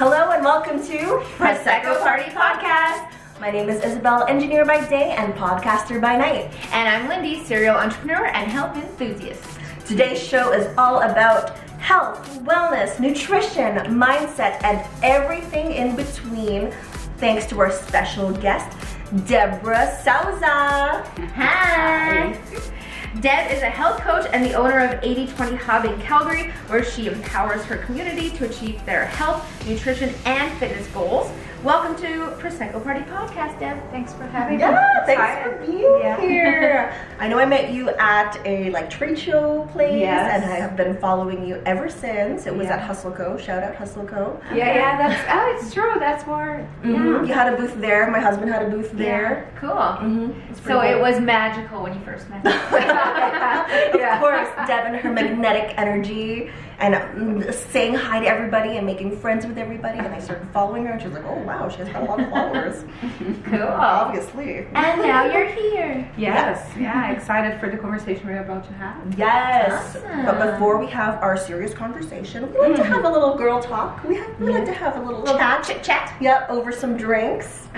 Hello and welcome to Prosecco Party Podcast. My name is Isabel, engineer by day and podcaster by night. And I'm Lindy, serial entrepreneur and health enthusiast. Today's show is all about health, wellness, nutrition, mindset, and everything in between. Thanks to our special guest, Deborah Souza. Hi. Deb is a health coach and the owner of 8020 Hub in Calgary, where she empowers her community to achieve their health, nutrition, and fitness goals. Welcome to Prosecco Party Podcast, Deb. Thanks for having me. Yeah, thanks for being Yeah. here. I know I met you at a like trade show place, Yes. and I have been following you ever since. It was Yeah. at Hustle Co. Shout out Hustle Co. Yeah, yeah, that's oh, it's true. That's more. Mhm. You had a booth there. My husband had a booth there. Yeah, cool. Mm-hmm. So it was magical when you first met me. Of course, Deb and her magnetic energy and mm, saying hi to everybody and making friends with everybody. And I started following her, and she was like, "Oh wow, she has got a lot of followers." cool. Obviously. And now you're here. Yes, yeah, excited for the conversation we're about to have. Yes. Awesome. But before we have our serious conversation, we like to have a little girl talk. We, have, we like to have a little chat. Chit chat. Yep, over some drinks.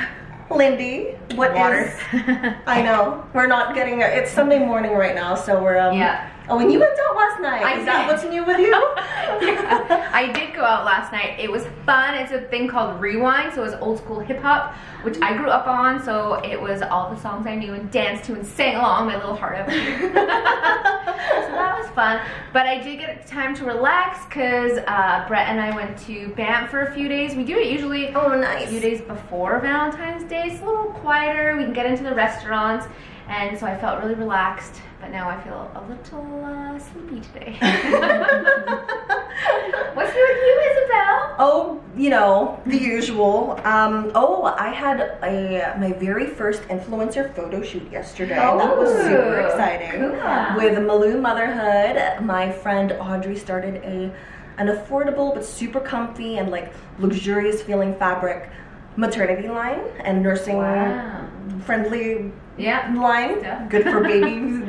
Lindy, what is? Water. I know we're not getting. A, it's Sunday morning right now, so we're um. Yeah. Oh, and you went out last night. I is that did. what's new with you? I did go out last night. It was fun. It's a thing called Rewind, so it was old school hip hop, which I grew up on. So it was all the songs I knew and danced to and sang along my little heart out. so that was fun. But I did get time to relax because uh, Brett and I went to Banff for a few days. We do it usually oh, a few days before Valentine's Day. It's a little quieter. We can get into the restaurants. And so I felt really relaxed, but now I feel a little uh, sleepy today. What's new with you, Isabel? Oh, you know the usual. Um, oh, I had a my very first influencer photo shoot yesterday. that was super exciting. cool. With Malou Motherhood, my friend Audrey started a an affordable but super comfy and like luxurious feeling fabric maternity line and nursing Wow. friendly Yeah. line, Yeah. good for babies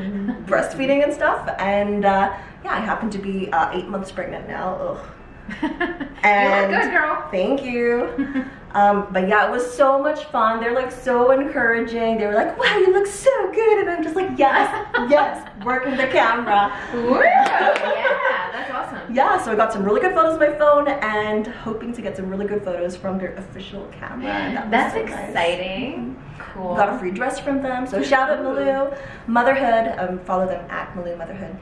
breastfeeding and stuff. And uh, yeah, I happen to be uh, eight months pregnant now. Ugh. you look good, girl. Thank you. Um, but yeah, it was so much fun. They're like so encouraging. They were like, "Wow, you look so good," and I'm just like, "Yes, yes," working the camera. Yeah, that's awesome. Yeah, so I got some really good photos with my phone, and hoping to get some really good photos from their official camera. that That's so nice. exciting. Cool. Got a free dress from them. So shout out Malou Motherhood. Um, follow them at Malou Motherhood.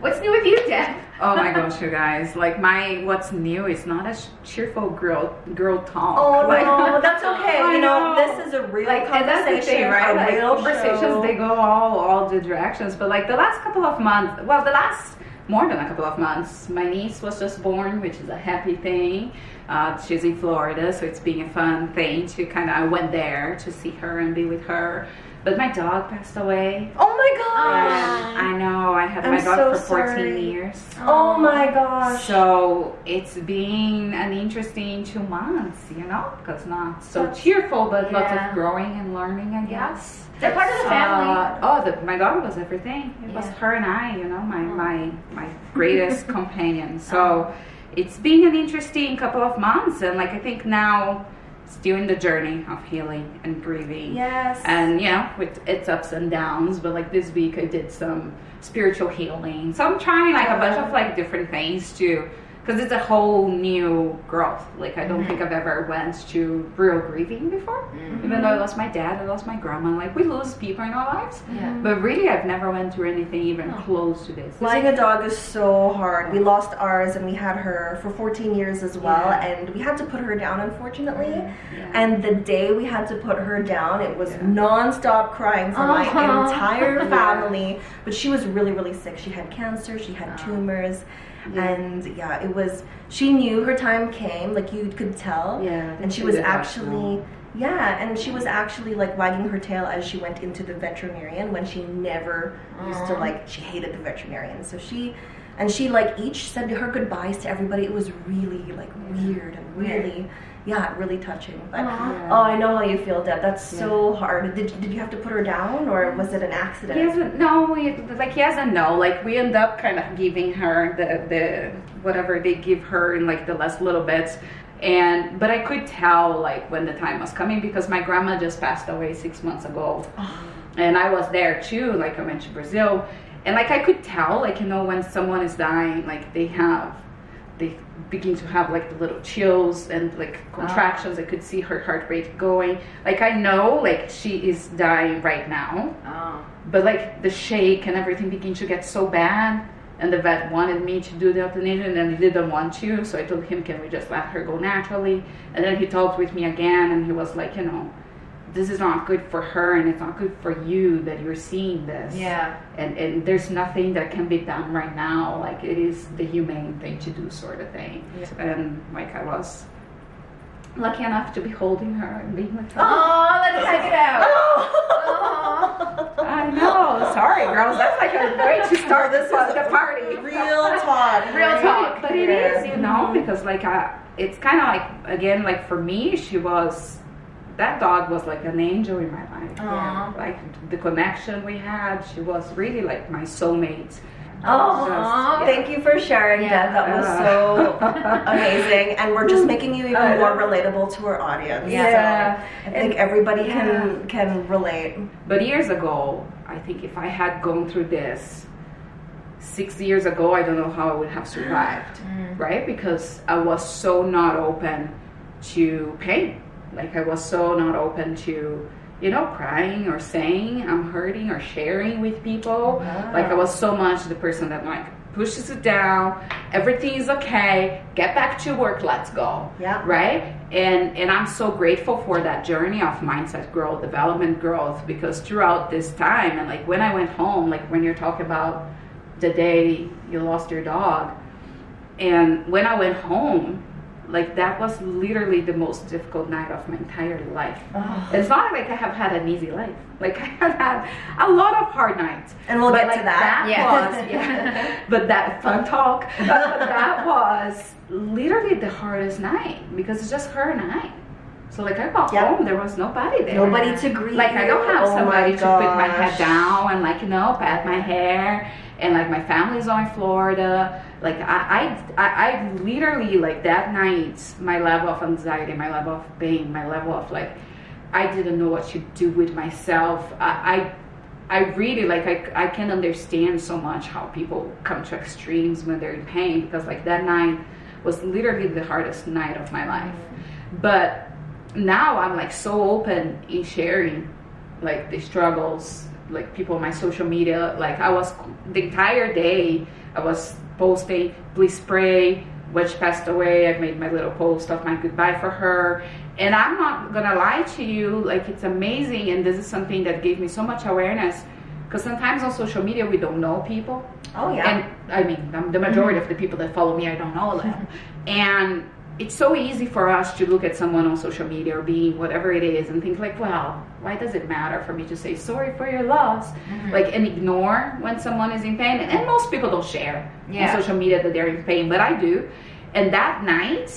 What's new with you, Deb? Oh my gosh, you guys! Like my what's new is not a cheerful girl girl talk. Oh like, no, that's okay. I You know, know. this is a real Like and that's the conversation, thing, right? a Like real conversations, show. they go all all the directions. But like the last couple of months, well, the last more than a couple of months, my niece was just born, which is a happy thing. Uh, she's in Florida, so it's been a fun thing to kind of. I went there to see her and be with her. But my dog passed away. Oh my gosh. I know I had I'm my dog so for 14 sorry. years. Oh my gosh. So it's been an interesting two months, you know, because not so That's- cheerful, but lots of growing and learning, I guess. They're part of the family. Uh, oh, the, my dog was everything. It was her and I, you know, my Oh. my my greatest companion. So it's been an interesting couple of months, and like I think now, still in the journey of healing and grieving. yes. And you know, with its ups and downs, but like this week I did some spiritual healing. So I'm trying like a bunch of like different things to because it's a whole new growth. Like I don't mm-hmm. think I've ever went to real grieving before. Mm-hmm. Even though I lost my dad, I lost my grandma. Like we lose people in our lives, Yeah. but really I've never went through anything even close to this. Losing a dog is so hard. We lost ours and we had her for 14 years as well, Yeah. and we had to put her down, unfortunately. Yeah. And the day we had to put her down, it was Yeah. non-stop crying for my Aw. entire Yeah. family. But she was really, really sick. She had cancer. She had Oh. tumors. Yeah. And yeah, it was. She knew her time came, like you could tell. Yeah, And she she was that, actually, yeah, and she was actually like wagging her tail as she went into the veterinarian when she never used to like. She hated the veterinarian, so she and she like each said her goodbyes to everybody. It was really like weird and really, yeah, really touching. But Aw. oh, I know how you feel, Deb. That's so hard. Did did you have to put her down, or was it an accident? He doesn't no, he, like he doesn't know. Like we end up kind of giving her the the whatever they give her in like the last little bits. And but I could tell like when the time was coming because my grandma just passed away six months ago, oh. and I was there too. Like I went to Brazil, and like I could tell like you know when someone is dying, like they have they begin to have like the little chills and like ah. contractions. I could see her heart rate going. Like I know like she is dying right now Oh. but like the shake and everything began to get so bad and the vet wanted me to do the euthanasia and he didn't want to so i told him can we just let her go naturally and then he talked with me again and he was like you know this is not good for her and it's not good for you that you're seeing this Yeah. and and there's nothing that can be done right now like it is the humane thing to do sort of thing Yeah. and like i was lucky enough to be holding her and being with her Oh, let's check it out. Oh. I know. Sorry, girls. That's like a way to start this one, the party. Real talk. Real talk. But it is, you know, mm-hmm. because like I, it's kind of like again, like for me, she was that dog was like an angel in my life. Aw. Like the connection we had, she was really like my soulmate. Oh, Just- thank you for sharing, Yeah. Deb. That was so amazing, and we're just making you even I more relatable to our audience. Yeah. so I think everybody can can relate. But years ago, I think if I had gone through this six years ago, I don't know how I would have survived, mm. right? Because I was so not open to pain. Like I was so not open to, you know, crying or saying I'm hurting or sharing with people. Like I was so much the person that like pushes it down. Everything is okay. Get back to work. Let's go Yeah. right and and i'm so grateful for that journey of mindset growth development growth because throughout this time and like when i went home like when you're talking about the day you lost your dog and when i went home like that was literally the most difficult night of my entire life ah. it's not like i have had an easy life like i have had a lot of hard nights And we'll But, get like, to that. Yeah. was yeah. but that fun talk but that was literally the hardest night because it's just her and i so like i got Yeah. home there was nobody there Nobody to greet like i don't you. have Oh somebody my to put my head down and like you know pat my hair and like my family's all in florida like I, I i literally like that night my level of anxiety my level of pain my level of like i didn't know what to do with myself i, I I really like I, I can understand so much how people come to extremes when they're in pain because like that night was literally the hardest night of my life. But now I'm like so open in sharing like the struggles, like people on my social media. Like I was the entire day I was posting please pray which passed away. I've made my little post of my goodbye for her. And I'm not gonna lie to you, like it's amazing and this is something that gave me so much awareness. Because sometimes on social media we don't know people. Oh yeah. And I mean, the majority mm-hmm. of the people that follow me, I don't know them. and it's so easy for us to look at someone on social media or being whatever it is and think like, well, why does it matter for me to say sorry for your loss? Mm-hmm. Like, and ignore when someone is in pain. And most people don't share Yeah. on social media that they're in pain, but I do. And that night,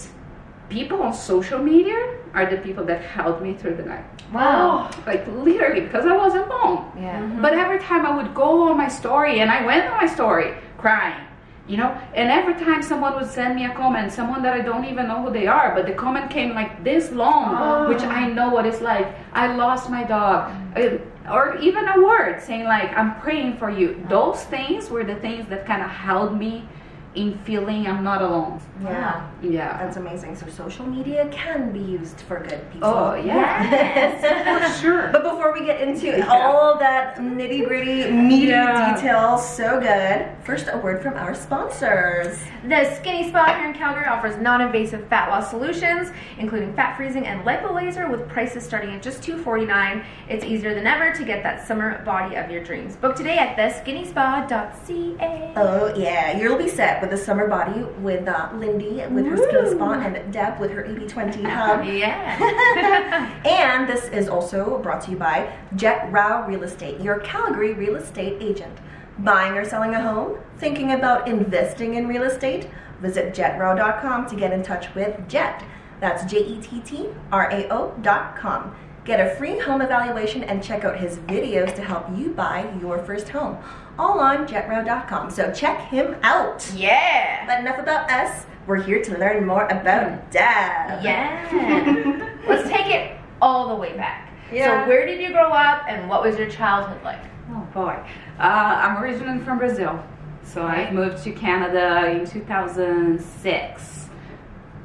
people on social media are the people that helped me through the night. Wow. Oh, like literally, because I wasn't home. Yeah. But every time I would go on my story, and I went on my story crying, you know, and every time someone would send me a comment, someone that I don't even know who they are, but the comment came like this long, which I know what it's like. I lost my dog. Uh, Or even a word saying like I'm praying for you. Those things were the things that kind of held me in feeling I'm not alone. yeah. Yeah. That's amazing. So social media can be used for good people. Oh yeah, for sure. But before we get into all that nitty gritty, meaty Yeah. details, so good. First, a word from our sponsors. The Skinny Spa here in Calgary offers non-invasive fat loss solutions, including fat freezing and lipo laser, with prices starting at just 249. It's easier than ever to get that summer body of your dreams. Book today at theskinnyspa.ca. Oh yeah, you'll be set with a summer body with uh, Lindy with her Woo. spa and Deb with her 80-20 hub. Yeah. and this is also brought to you by Jett Rao Real Estate, your Calgary real estate agent. Buying or selling a home? Thinking about investing in real estate? Visit jettrao.com to get in touch with Jett. That's J E T T R A O.com. Get a free home evaluation and check out his videos to help you buy your first home. All on jettrao.com. So check him out. Yeah. But enough about us. We're here to learn more about Deb. Yeah. Let's take it all the way back. Yeah. So where did you grow up and what was your childhood like? Oh boy. Uh, I'm originally from Brazil. So Okay. I moved to Canada in 2006.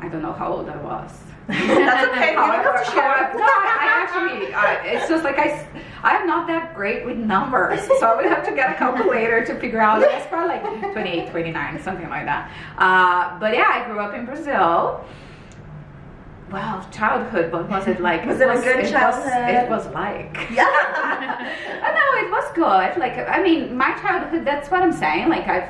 I don't know how old I was. That's okay. You don't have to share. no, I, I actually, I, it's just like I, I'm not that great with numbers, so I would have to get a calculator to figure out. It's probably like 28, 29, something like that. Uh, but yeah, I grew up in Brazil. Wow, childhood, what was it like? Was it a good was- childhood? it was like. Yeah. I know it was good. Like I mean, my childhood. That's what I'm saying. Like I've,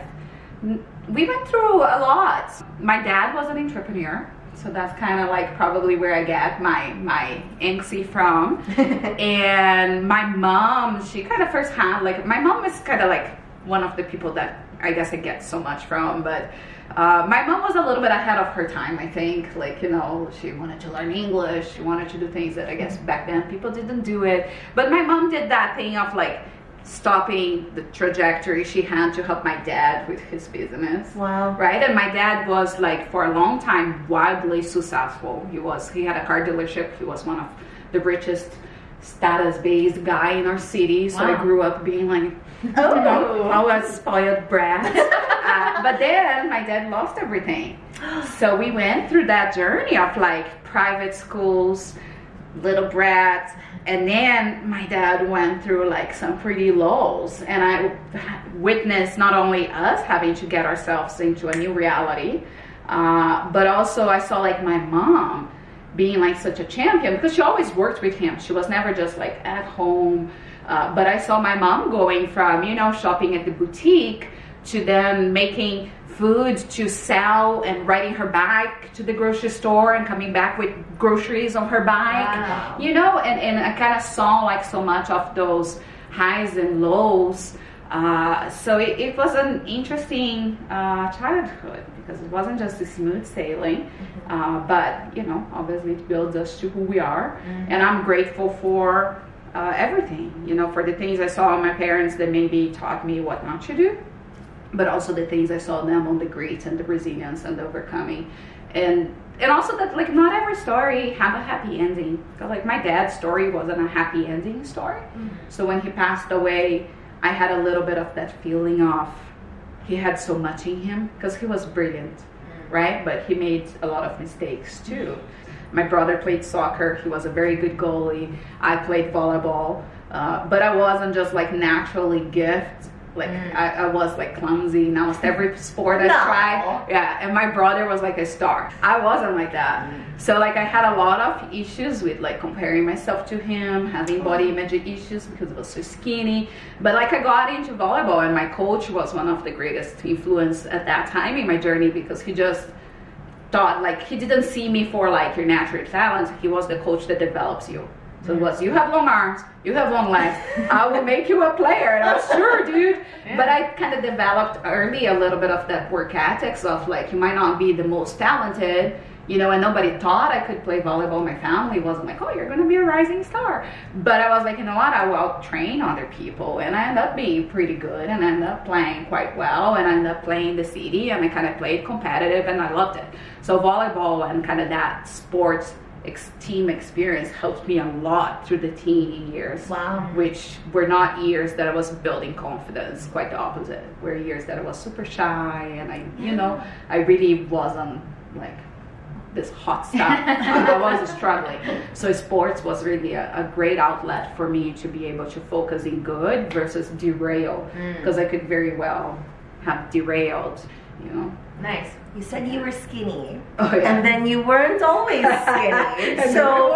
we went through a lot. My dad was an entrepreneur, so that's kind of like probably where I get my my angsty from. and my mom, she kind of first had like my mom is kind of like one of the people that I guess I get so much from, but. Uh, my mom was a little bit ahead of her time, I think. Like, you know, she wanted to learn English. She wanted to do things that I guess back then people didn't do it. But my mom did that thing of like stopping the trajectory she had to help my dad with his business. Wow. Right? And my dad was like for a long time wildly successful. He was he had a car dealership. He was one of the richest status-based guy in our city. So Wow. I grew up being like Oh. you know, I was spoiled brat. uh, but then my dad lost everything. So we went through that journey of like private schools, little brats, and then my dad went through like some pretty lows. And I witnessed not only us having to get ourselves into a new reality, uh, but also I saw like my mom being like such a champion because she always worked with him. She was never just like at home. Uh, but I saw my mom going from, you know, shopping at the boutique to then making food to sell and riding her bike to the grocery store and coming back with groceries on her bike. Wow. You know, and, and I kind of saw like so much of those highs and lows. Uh, so it, it was an interesting uh, childhood because it wasn't just a smooth sailing, uh, but you know, obviously it builds us to who we are, and I'm grateful for uh, everything. You know, for the things I saw in my parents that maybe taught me what not to do, but also the things I saw them on the grit and the resilience and the overcoming, and and also that like not every story have a happy ending. Like my dad's story wasn't a happy ending story, so when he passed away, I had a little bit of that feeling of he had so much in him because he was brilliant, right? But he made a lot of mistakes too. My brother played soccer. He was a very good goalie. I played volleyball, uh, but I wasn't just like naturally gifted. Like mm. I, I was like clumsy in almost every sport I No. tried. Yeah, and my brother was like a star. I wasn't like that. Mm. So like I had a lot of issues with like comparing myself to him, having body mm. image issues because I was so skinny. But like I got into volleyball and my coach was one of the greatest influence at that time in my journey because he just thought like he didn't see me for like your natural talent. He was the coach that develops you. So it was you have long arms, you have long legs. I will make you a player. And I was sure, dude. But I kind of developed early a little bit of that work ethics of like you might not be the most talented, you know, and nobody thought I could play volleyball. My family wasn't like, oh, you're gonna be a rising star. But I was like, you know what? I will train other people, and I ended up being pretty good, and I ended up playing quite well, and I ended up playing the city, and I kind of played competitive, and I loved it. So volleyball and kind of that sports ex- team experience helped me a lot through the teen years. Wow. Which were not years that I was building confidence, quite the opposite. Were years that I was super shy and I, you know, I really wasn't like this hot stuff. I was struggling. So sports was really a, a great outlet for me to be able to focus in good versus derail because mm. I could very well have derailed, you know. Nice. You said you were skinny. Oh, yeah. And then you weren't always skinny. So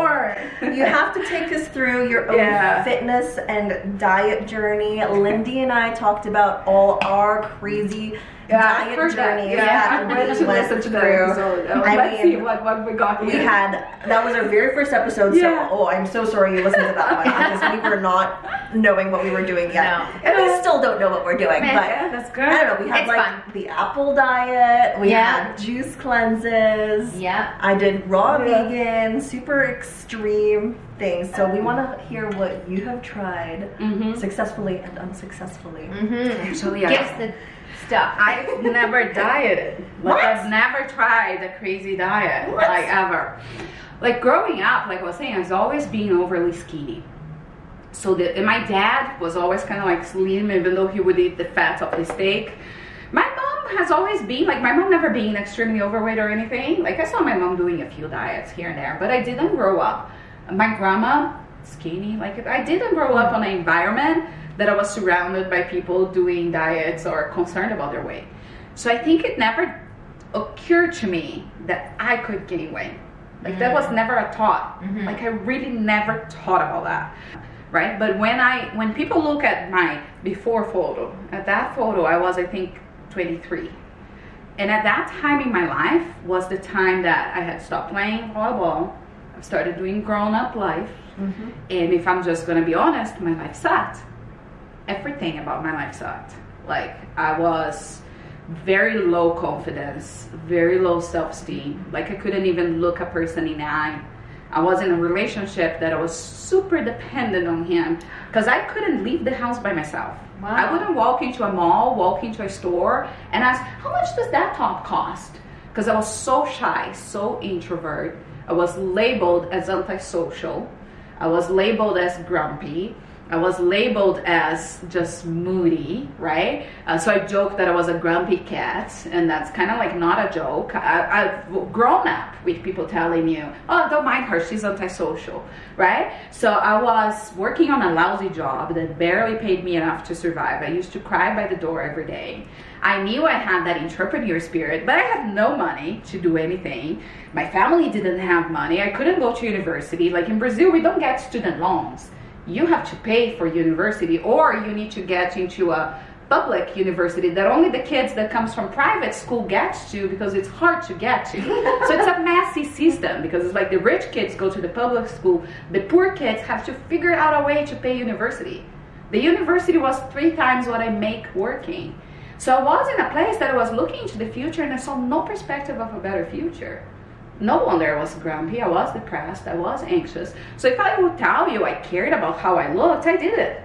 you have to take us through your own Yeah. fitness and diet journey. Lindy and I talked about all our crazy Yeah, diet I've heard that. Yeah, I'm we ready to listen to that episode. Uh, I Let's mean, see what, what we got we had that was our very first episode. Yeah. So, oh, I'm so sorry you listened to that one because we were not knowing what we were doing yet, No. and we still don't know what we're doing. Yeah, but yeah, that's good. I don't know. We had It's like fun. the apple diet. We Yeah. Had juice cleanses. Yeah. I did raw Yeah. vegan, super extreme things. So we want to hear what you have tried Mhm. successfully and unsuccessfully. Mm-hmm. Actually, I- Give us the stuff. I've never dieted. Like What? I've never tried a crazy diet, What? like ever. Like growing up, like I was saying, I was always being overly skinny. So the, and my dad was always kind of like slim, even though he would eat the fat of the steak. Has always been like my mom never being extremely overweight or anything. Like I saw my mom doing a few diets here and there, but I didn't grow up. My grandma skinny. Like I didn't grow up on an environment that I was surrounded by people doing diets or concerned about their weight. So I think it never occurred to me that I could gain weight. Like that was never a thought. Mhm. Like I really never thought about that. Right? But when I when people look at my before photo, at that photo I was I think 23. And at that time in my life was the time that I had stopped playing volleyball. I started doing grown up life. Mm-hmm. And if I'm just gonna be honest, my life sucked. Everything about my life sucked. Like I was very low confidence, very low self esteem. Like I couldn't even look a person in the eye. I was in a relationship that I was super dependent on him because I couldn't leave the house by myself. Wow. I wouldn't walk into a mall, walk into a store, and ask, "How much does that top cost?" Because I was so shy, so introvert. I was labeled as antisocial. I was labeled as grumpy. I was labeled as just moody, right? Uh, so I joked that I was a grumpy cat, and that's kind of like not a joke. I, I've grown up with people telling you, "Oh, don't mind her; she's antisocial," right? So I was working on a lousy job that barely paid me enough to survive. I used to cry by the door every day. I knew I had that entrepreneur spirit, but I had no money to do anything. My family didn't have money. I couldn't go to university. Like in Brazil, we don't get student loans. You have to pay for university, or you need to get into a public university that only the kids that comes from private school gets to because it's hard to get to. so it's a messy system because it's like the rich kids go to the public school, the poor kids have to figure out a way to pay university. The university was three times what I make working. So I was in a place that I was looking into the future and I saw no perspective of a better future. No wonder I was grumpy, I was depressed, I was anxious. So if I would tell you I cared about how I looked, I did it.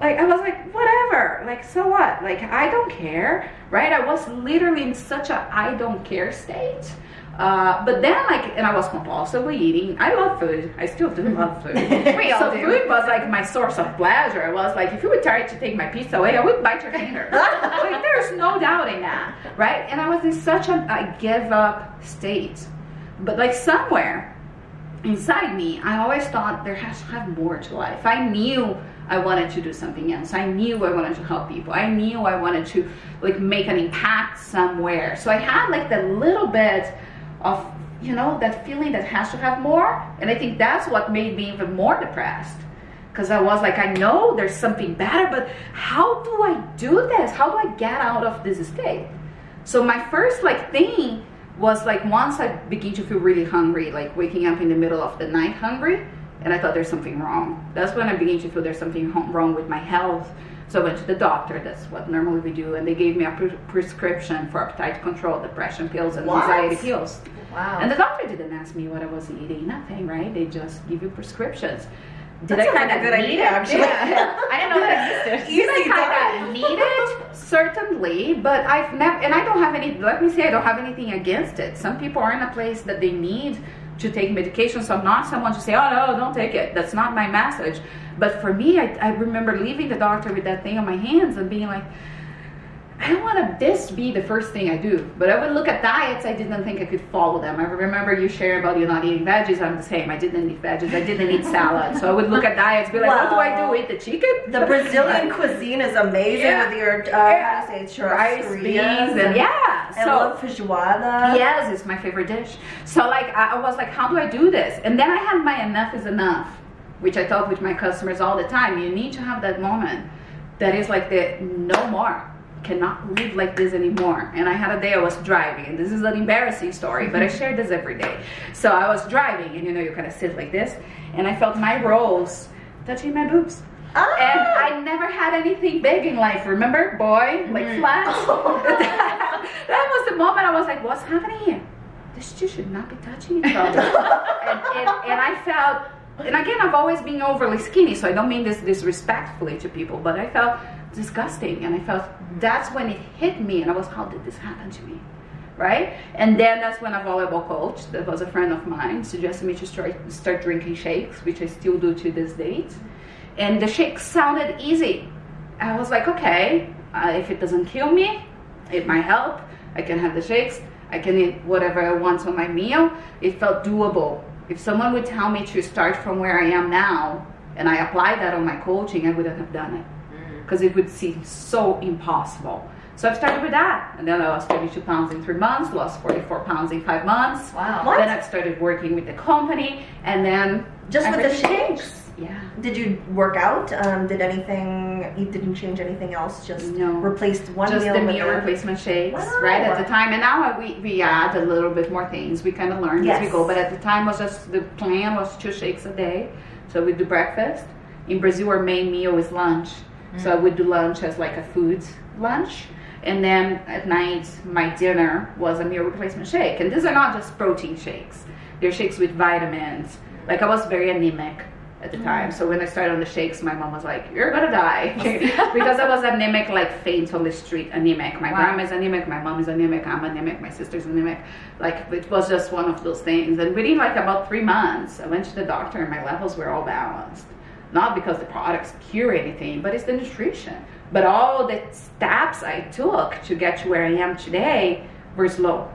Like I was like, whatever. Like so what? Like I don't care, right? I was literally in such a I don't care state. Uh, but then like, and I was compulsively eating. I love food. I still do love food. We all so do. food was like my source of pleasure. I was like, if you would try to take my pizza away, I would bite your finger. like there's no doubting that, right? And I was in such a I give up state. But like somewhere inside me, I always thought there has to have more to life. I knew I wanted to do something else. I knew I wanted to help people. I knew I wanted to like make an impact somewhere. So I had like that little bit of you know that feeling that has to have more, and I think that's what made me even more depressed. Because I was like, I know there's something better, but how do I do this? How do I get out of this state? So my first like thing was like once I begin to feel really hungry, like waking up in the middle of the night hungry, and I thought there's something wrong. That's when I began to feel there's something wrong with my health. So I went to the doctor. That's what normally we do, and they gave me a pre- prescription for appetite control, depression pills, and What? anxiety pills. Wow. And the doctor didn't ask me what I was eating, nothing, right? They just give you prescriptions. Did That I kind of good need idea, it? actually. yeah. I didn't know that existed. Did I kind of need it? Certainly, but I've never, and I don't have any. Let me say, I don't have anything against it. Some people are in a place that they need to take medication, so I'm not someone to say, "Oh no, don't take it." That's not my message. But for me, I, I remember leaving the doctor with that thing on my hands and being like, I don't want this to be the first thing I do. But I would look at diets, I didn't think I could follow them. I remember you sharing about you not eating veggies. I'm the same. I didn't eat veggies. I didn't eat salad. So I would look at diets, be like, what do I do? Eat the chicken? The Brazilian cuisine is amazing Yeah. with your uh, Yeah. how do you say rice, beans, and yeah. I so love feijoada. yes, it's my favorite dish. So like I I was like, how do I do this? And then I had my enough is enough, which I talk with my customers all the time. You need to have that moment that is like the no more. Cannot live like this anymore. And I had a day I was driving, and this is an embarrassing story, but I share this every day. So I was driving, and you know, you kind of sit like this, and I felt my rolls touching my boobs. Ah. And I never had anything big in life, remember? Boy, like flat. that was the moment I was like, what's happening here? These two should not be touching each other. and, and, and I felt, and again, I've always been overly skinny, so I don't mean this disrespectfully to people, but I felt disgusting. And I felt that's when it hit me, and I was, how did this happen to me? Right? And then that's when a volleyball coach, that was a friend of mine, suggested me to start, start drinking shakes, which I still do to this date. And the shakes sounded easy. I was like, okay, uh, if it doesn't kill me, it might help. I can have the shakes. I can eat whatever I want on my meal. It felt doable. If someone would tell me to start from where I am now and I applied that on my coaching, I wouldn't have done it because it would seem so impossible. So I've started with that, and then I lost 32 pounds in three months, lost 44 pounds in five months. Wow. What? Then I started working with the company, and then Just with the shakes? Yeah. Did you work out? Um, did anything? You didn't change anything else? Just No. replaced one just meal the with meal replacement shakes, Wow. right at the time. And now we, we add a little bit more things. We kind of learn as we go. But at the time was just the plan was two shakes a day. So we do breakfast. In Brazil, our main meal is lunch. So I would do lunch as like a food lunch. And then at night, my dinner was a meal replacement shake. And these are not just protein shakes. They're shakes with vitamins. Like I was very anemic at the time. Mm. So when I started on the shakes, my mom was like, "You're gonna die," because I was anemic, like faint on the street, anemic. My Wow. grandma's anemic, my mom is anemic, I'm anemic, my sister's anemic. Like it was just one of those things. And within like about three months, I went to the doctor, and my levels were all balanced. Not because the products cure anything, but it's the nutrition. But all the steps I took to get to where I am today were slow.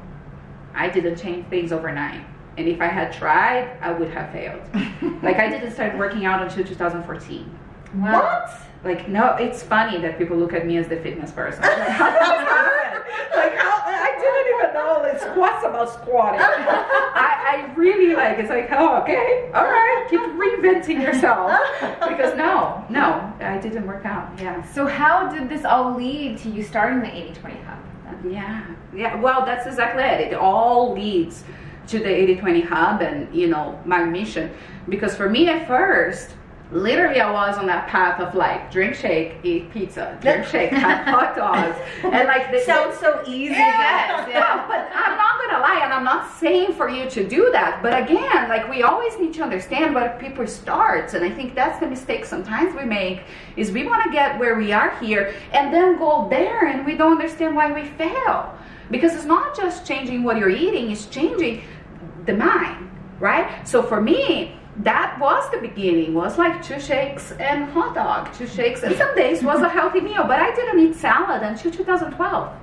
I didn't change things overnight. And if I had tried, I would have failed. like I didn't start working out until 2014. Wow. What? Like no, it's funny that people look at me as the fitness person. like how, even know it's squats about squatting. I, I really like it's like oh okay all right keep reinventing yourself because no no I didn't work out yeah So how did this all lead to you starting the 80-20 Hub? Yeah, yeah. Well, that's exactly it. It all leads to the 80-20 hub and you know my mission. Because for me at first, literally I was on that path of like drink shake, eat pizza, drink shake, have hot dogs, and like the, Sounds so easy. Yes, yeah. But I'm not gonna lie, and I'm not saying for you to do that. But again, like we always need to understand where people starts, and I think that's the mistake sometimes we make is we want to get where we are here and then go there, and we don't understand why we fail. Because it's not just changing what you're eating; it's changing the mind, right? So for me. That was the beginning. Was like two shakes and hot dog, two shakes, and some days was a healthy meal. But I didn't eat salad until 2012.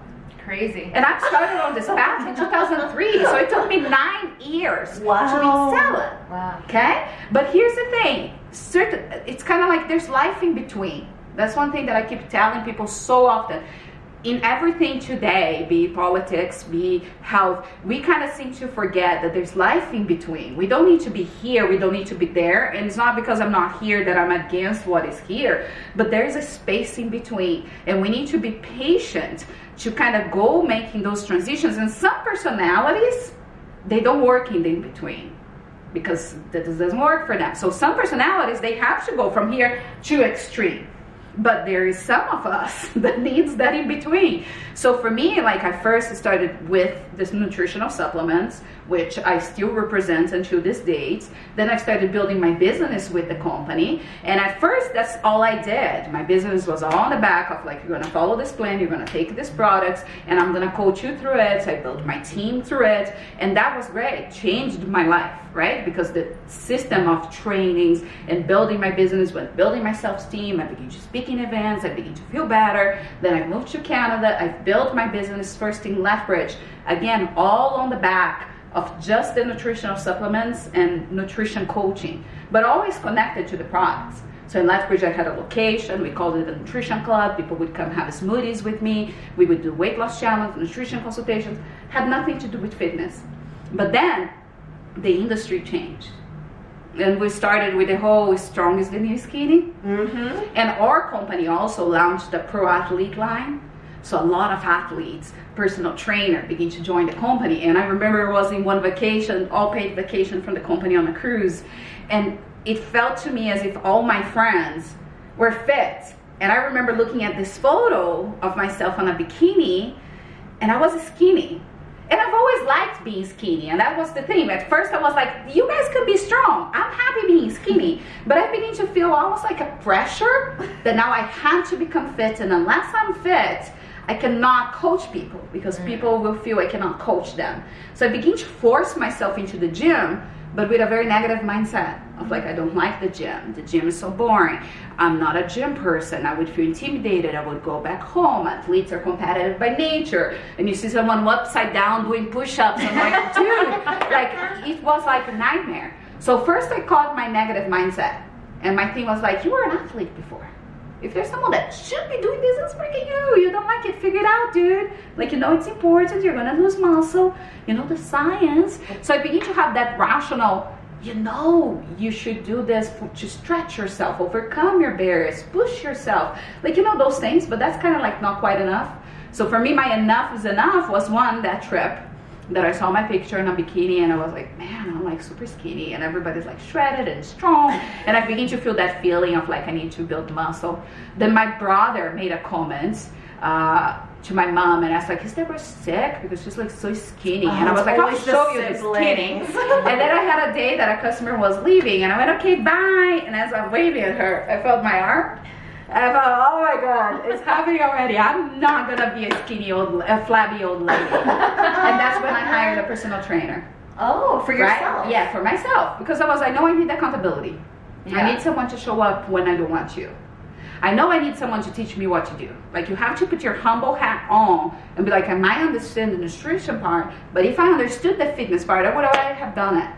Crazy. And I started on this path in 2003, so it took me nine years Wow. to eat salad. Wow. Okay, but here's the thing: certain, it's kind of like there's life in between. That's one thing that I keep telling people so often. In everything today, be it politics, be health, we kind of seem to forget that there's life in between. We don't need to be here, we don't need to be there. And it's not because I'm not here that I'm against what is here, but there's a space in between. And we need to be patient to kind of go making those transitions. And some personalities, they don't work in the in between because that doesn't work for them. So some personalities they have to go from here to extreme. But there is some of us that needs that in between. So for me, like I first started with this nutritional supplements, which I still represent until this date. Then I started building my business with the company. And at first, that's all I did. My business was all on the back of like, you're gonna follow this plan, you're gonna take these products, and I'm gonna coach you through it. So I built my team through it. And that was great, changed my life, right? Because the system of trainings and building my business, with building my self-esteem, I began to speak in events, I began to feel better. Then I moved to Canada, I built my business first in Lethbridge. Again, all on the back of just the nutritional supplements and nutrition coaching, but always connected to the products. So in Lethbridge, I had a location. We called it the Nutrition Club. People would come have smoothies with me. We would do weight loss challenge, nutrition consultations. Had nothing to do with fitness. But then the industry changed. And we started with the whole strong is the new skinny. Mm-hmm. And our company also launched the Pro Athlete line. So a lot of athletes, personal trainer, begin to join the company. And I remember I was in one vacation, all paid vacation from the company on a cruise, and it felt to me as if all my friends were fit. And I remember looking at this photo of myself on a bikini, and I was skinny. And I've always liked being skinny, and that was the thing. At first, I was like, you guys could be strong. I'm happy being skinny. But I began to feel almost like a pressure that now I had to become fit, and unless I'm fit, I cannot coach people because mm. people will feel I cannot coach them. So I begin to force myself into the gym, but with a very negative mindset of like, I don't like the gym. The gym is so boring. I'm not a gym person. I would feel intimidated. I would go back home. Athletes are competitive by nature. And you see someone upside down doing push ups. I'm like, dude, like, it was like a nightmare. So first I caught my negative mindset. And my thing was like, you were an athlete before if there's someone that should be doing this, it's freaking you. You don't like it, figure it out, dude. Like, you know, it's important. You're gonna lose muscle. You know the science. So I begin to have that rational, you know, you should do this to stretch yourself, overcome your barriers, push yourself. Like, you know, those things, but that's kind of like not quite enough. So for me, my enough is enough was one, that trip that I saw my picture in a bikini and I was like, man, I'm like super skinny and everybody's like shredded and strong. And I begin to feel that feeling of like I need to build muscle. Then my brother made a comment uh, to my mom and asked like, is Deborah sick? Because she's like so skinny. Oh, and I was like, I'll show you the skinny. and then I had a day that a customer was leaving and I went, okay, bye. And as I'm waving at her, I felt my arm oh my god, it's happening already. I'm not gonna be a skinny old, a flabby old lady. and that's when I hired a personal trainer. Oh, for yourself? Right? Yeah, for myself. Because I was, I know I need accountability. Yeah. I need someone to show up when I don't want to. I know I need someone to teach me what to do. Like you have to put your humble hat on and be like, I might understand the nutrition part, but if I understood the fitness part, I would already have done it.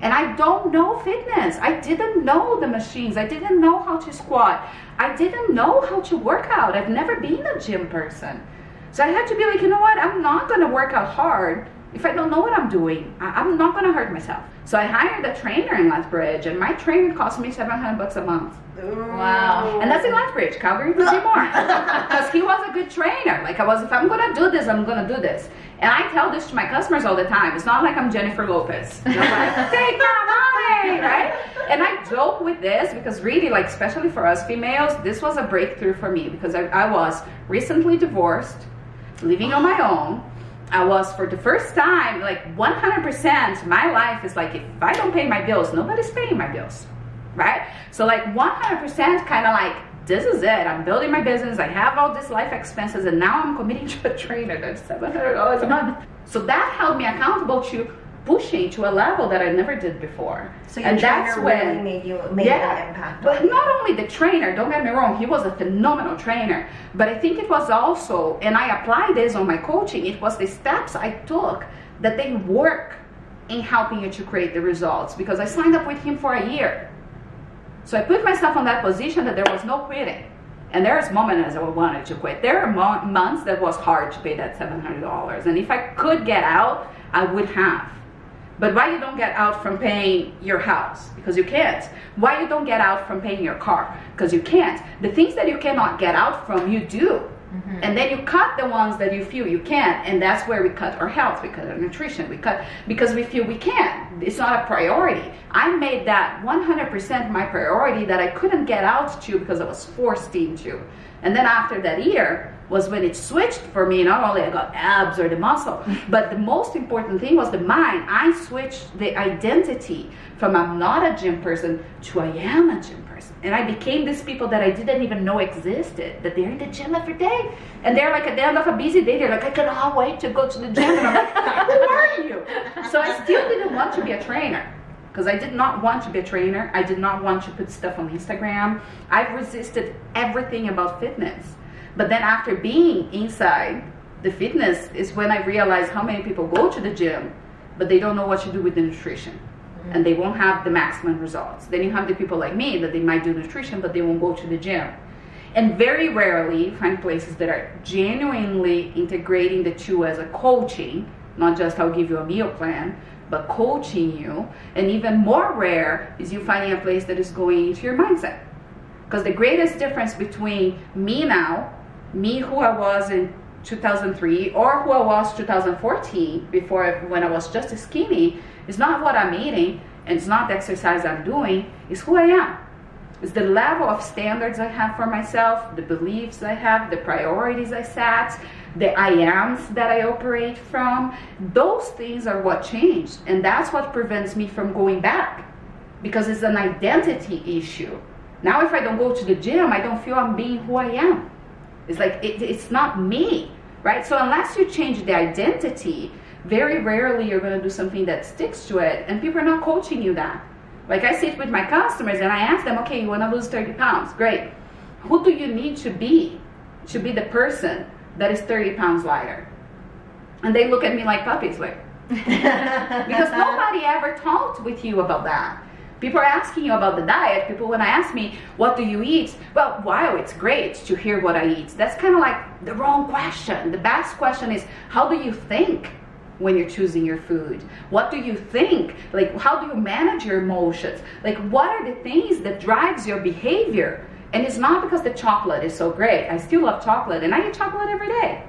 And I don't know fitness. I didn't know the machines. I didn't know how to squat. I didn't know how to work out. I've never been a gym person. So I had to be like, you know what? I'm not going to work out hard if I don't know what I'm doing. I'm not going to hurt myself. So I hired a trainer in Lethbridge, and my trainer cost me 700 bucks a month. Wow. And that's in Lethbridge, Calgary, Vermont. Because he was a good trainer. Like I was, if I'm going to do this, I'm going to do this. And I tell this to my customers all the time. It's not like I'm Jennifer Lopez. You know, like, take my money, right? And I joke with this because really, like, especially for us females, this was a breakthrough for me because I, I was recently divorced, living on my own. I was for the first time, like 100%, my life is like, if I don't pay my bills, nobody's paying my bills, right? So like 100% kind of like this is it. I'm building my business. I have all these life expenses, and now I'm committing to a trainer that's seven hundred dollars a month. So that held me accountable to pushing to a level that I never did before. So and trainer when, really made you made yeah, an impact. But not only the trainer, don't get me wrong, he was a phenomenal trainer. But I think it was also, and I applied this on my coaching, it was the steps I took that they work in helping you to create the results. Because I signed up with him for a year. So I put myself on that position that there was no quitting. And there's moments I wanted to quit. There are mo- months that was hard to pay that $700. And if I could get out, I would have. But why you don't get out from paying your house? Because you can't. Why you don't get out from paying your car? Because you can't. The things that you cannot get out from, you do. Mm-hmm. And then you cut the ones that you feel you can't, and that's where we cut our health, we cut our nutrition, we cut because we feel we can't. It's not a priority. I made that 100% my priority that I couldn't get out to because I was forced into. And then after that year was when it switched for me. Not only I got abs or the muscle, but the most important thing was the mind. I switched the identity from I'm not a gym person to I am a gym person. And I became these people that I didn't even know existed, that they're in the gym every day. And they're like at the end of a busy day, they're like, I cannot wait to go to the gym. And I'm like, who are you? So I still didn't want to be a trainer because I did not want to be a trainer. I did not want to put stuff on Instagram. I've resisted everything about fitness. But then after being inside the fitness is when I realized how many people go to the gym, but they don't know what to do with the nutrition. Mm-hmm. And they won't have the maximum results. Then you have the people like me that they might do nutrition, but they won't go to the gym. And very rarely find places that are genuinely integrating the two as a coaching, not just I'll give you a meal plan, but coaching you. And even more rare is you finding a place that is going into your mindset. Because the greatest difference between me now, me who I was in 2003 or who I was 2014 before when I was just skinny is not what I'm eating and it's not the exercise I'm doing, it's who I am. It's the level of standards I have for myself, the beliefs I have, the priorities I set, the I ams that I operate from. Those things are what changed. And that's what prevents me from going back because it's an identity issue. Now, if I don't go to the gym, I don't feel I'm being who I am. It's like it, it's not me, right? So, unless you change the identity, very rarely you're going to do something that sticks to it, and people are not coaching you that. Like I sit with my customers and I ask them, okay, you want to lose 30 pounds? Great. Who do you need to be to be the person that is 30 pounds lighter? And they look at me like puppies, like, because nobody ever talked with you about that. People are asking you about the diet. People, when I ask me, what do you eat? Well, wow, it's great to hear what I eat. That's kind of like the wrong question. The best question is, how do you think? when you're choosing your food? What do you think? Like how do you manage your emotions? Like what are the things that drives your behavior? And it's not because the chocolate is so great. I still love chocolate and I eat chocolate every day.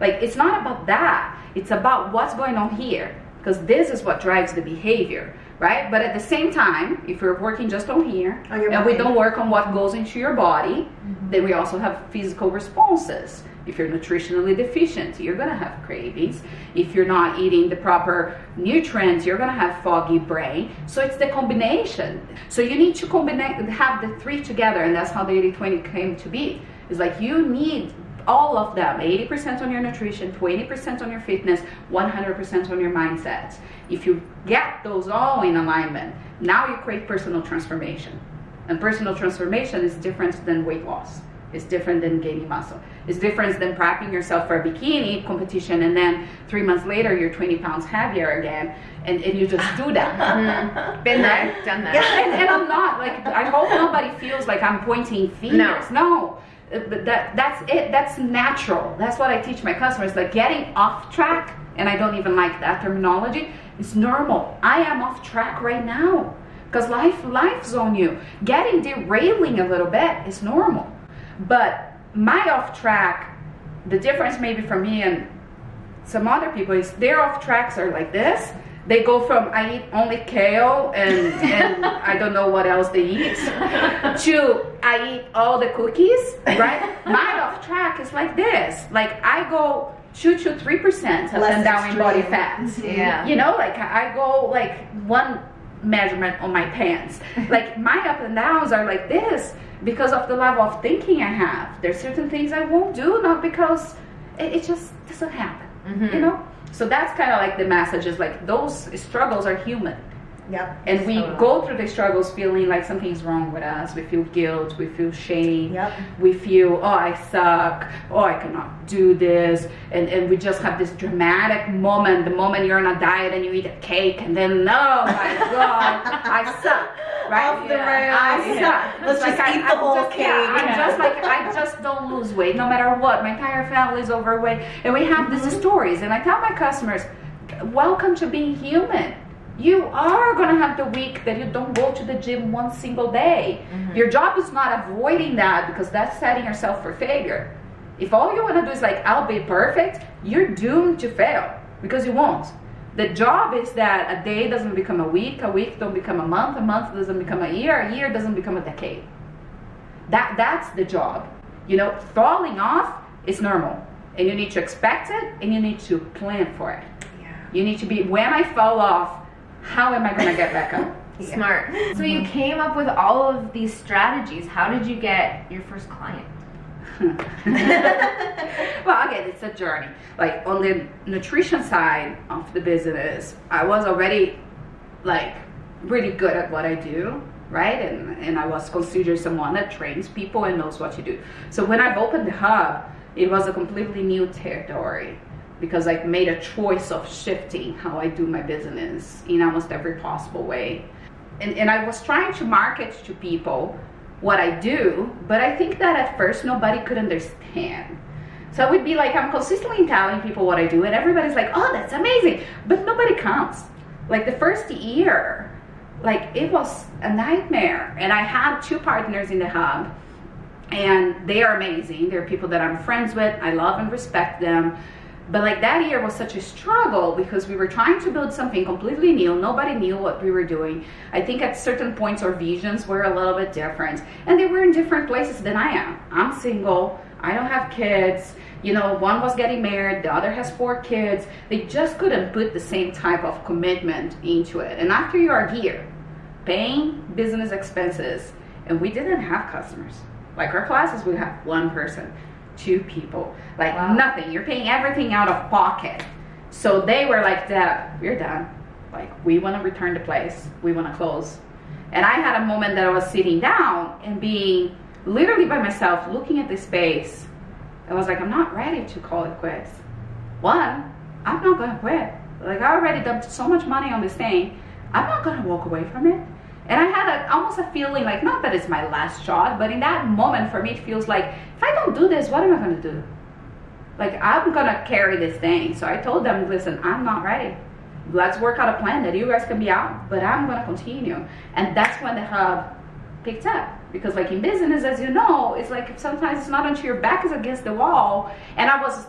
Like it's not about that. It's about what's going on here because this is what drives the behavior, right? But at the same time, if we're working just on here On and we don't work on what goes into your body, mm-hmm. then we also have physical responses. If you're nutritionally deficient, you're gonna have cravings. If you're not eating the proper nutrients, you're gonna have foggy brain. So it's the combination. So you need to combine, have the three together, and that's how the 80-20 came to be. It's like you need all of them 80% on your nutrition 20% on your fitness 100% on your mindset if you get those all in alignment now you create personal transformation and personal transformation is different than weight loss it's different than gaining muscle it's different than prepping yourself for a bikini competition and then three months later you're 20 pounds heavier again and, and you just do that Been there, done that. and, and I'm not like I hope nobody feels like I'm pointing fingers. No. Uh, But that that's it. That's natural. That's what I teach my customers. Like getting off track, and I don't even like that terminology. It's normal. I am off track right now because life life's on you. Getting derailing a little bit is normal. But my off track, the difference maybe for me and some other people is their off tracks are like this. They go from I eat only kale and, and I don't know what else they eat to I eat all the cookies, right? My off track is like this. Like I go two to three percent of Less and down in body extreme. fat. Mm-hmm. Yeah. You know, like I go like one measurement on my pants. Like my up and downs are like this because of the level of thinking I have. There's certain things I won't do, not because it, it just doesn't happen. Mm-hmm. You know? So that's kind of like the message is like those struggles are human. Yep. And we So- uh, go through the struggles feeling like something's wrong with us. We feel guilt, we feel shame, Yep. we feel, oh, I suck, oh, I cannot do this. And, and we just have this dramatic moment the moment you're on a diet and you eat a cake, and then, oh my God, I suck. Right? Off the rails. I suck. Let's It's just eat the I'm whole just, yeah, cake. I'm just like, I just don't lose weight no matter what. My entire family is overweight. And we have these mm-hmm. stories. And I tell my customers, welcome to being human. You are gonna have the week that you don't go to the gym one single day. Mm-hmm. Your job is not avoiding that because that's setting yourself for failure. If all you wanna do is like, I'll be perfect, you're doomed to fail because you won't. The job is that a day doesn't become a week, a week don't become a month, a month doesn't become a year, a year doesn't become a decade. That that's the job. You know, falling off is normal. And you need to expect it and you need to plan for it. Yeah. You need to be when I fall off, how am I gonna get back up? Smart. So you came up with all of these strategies. How did you get your first client? well, again, it's a journey. Like on the nutrition side of the business, I was already like really good at what I do, right? And and I was considered someone that trains people and knows what to do. So when I've opened the hub, it was a completely new territory because I made a choice of shifting how I do my business in almost every possible way. And, and I was trying to market to people what I do, but I think that at first nobody could understand. So it would be like I'm consistently telling people what I do, and everybody's like, "Oh, that's amazing," but nobody comes. Like the first year, like it was a nightmare, and I had two partners in the hub, and they are amazing. They're people that I'm friends with. I love and respect them. But like that year was such a struggle because we were trying to build something completely new. Nobody knew what we were doing. I think at certain points our visions were a little bit different. And they were in different places than I am. I'm single. I don't have kids. You know, one was getting married, the other has four kids. They just couldn't put the same type of commitment into it. And after you are here, paying business expenses, and we didn't have customers. Like our classes, we have one person, two people, like Wow. nothing. You're paying everything out of pocket. So they were like, Deb, we're done. Like, we want to return the place, we want to close. And I had a moment that I was sitting down and being literally by myself, looking at the space. I was like, I'm not ready to call it quits. One, I'm not gonna quit. Like I already dumped so much money on this thing. I'm not gonna walk away from it. And I had a, almost a feeling like not that it's my last shot, but in that moment for me it feels like if I don't do this, what am I gonna do? Like I'm gonna carry this thing. So I told them, listen, I'm not ready. Let's work out a plan that you guys can be out, but I'm gonna continue. And that's when the hub picked up. Because like in business, as you know, it's like sometimes it's not until your back is against the wall. And I was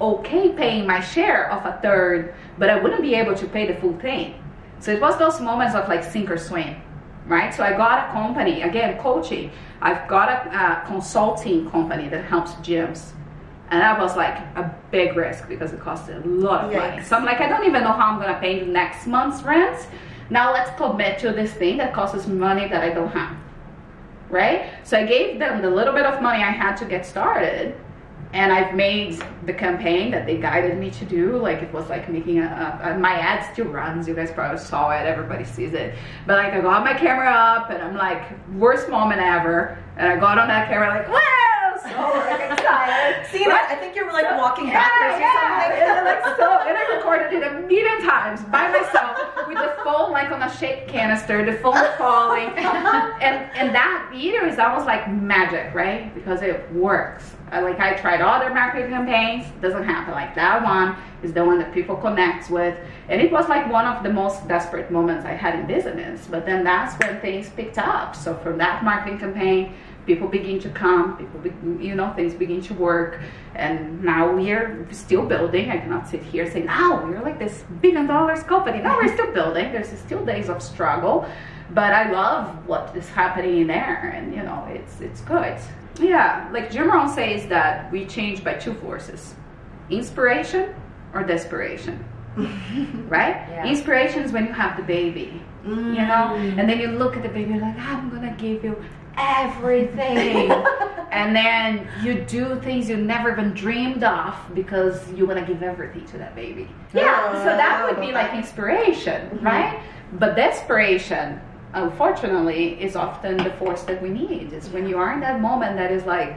okay paying my share of a third, but I wouldn't be able to pay the full thing. So it was those moments of like sink or swim, right? So I got a company, again, coaching. I've got a, uh consulting company that helps gyms. And that was like a big risk because it cost a lot of money. So I'm like, I don't even know how I'm gonna pay next month's rent. Now let's commit to this thing that costs me money that I don't have. Right? So I gave them the little bit of money I had to get started. And I've made the campaign that they guided me to do. Like it was like making a, a, my ad still runs. You guys probably saw it. Everybody sees it. But like I got my camera up and I'm like worst moment ever. And I got on that camera like wow, so like excited. See, Right? I think you're like walking Yeah, backwards yeah. or something. And like so, and I recorded it a million times by myself with the phone like on a shaped canister, the phone falling, and and that video is almost like magic, right? Because it works. I, like I tried all other marketing campaigns, doesn't happen. Like that one is the one that people connect with, and it was like one of the most desperate moments I had in business. But then that's when things picked up. So from that marketing campaign people begin to come people be, you know things begin to work. And now we're still building. I cannot sit here saying now we're like this billion dollars company. No we're still building. There's still days of struggle. But i love what is happening in there. And you know it's it's good. Yeah like jim rohn says that we change by two forces inspiration or desperation. Right? Yeah. inspiration is when you have the baby you know? Mm. And then you look at the baby like i'm gonna give you everything. And then you do things you never even dreamed of because you want to give everything to that baby. Yeah oh, so that would be like inspiration mm-hmm. right? But desperation unfortunately is often the force that we need. Is when you are in that moment that is like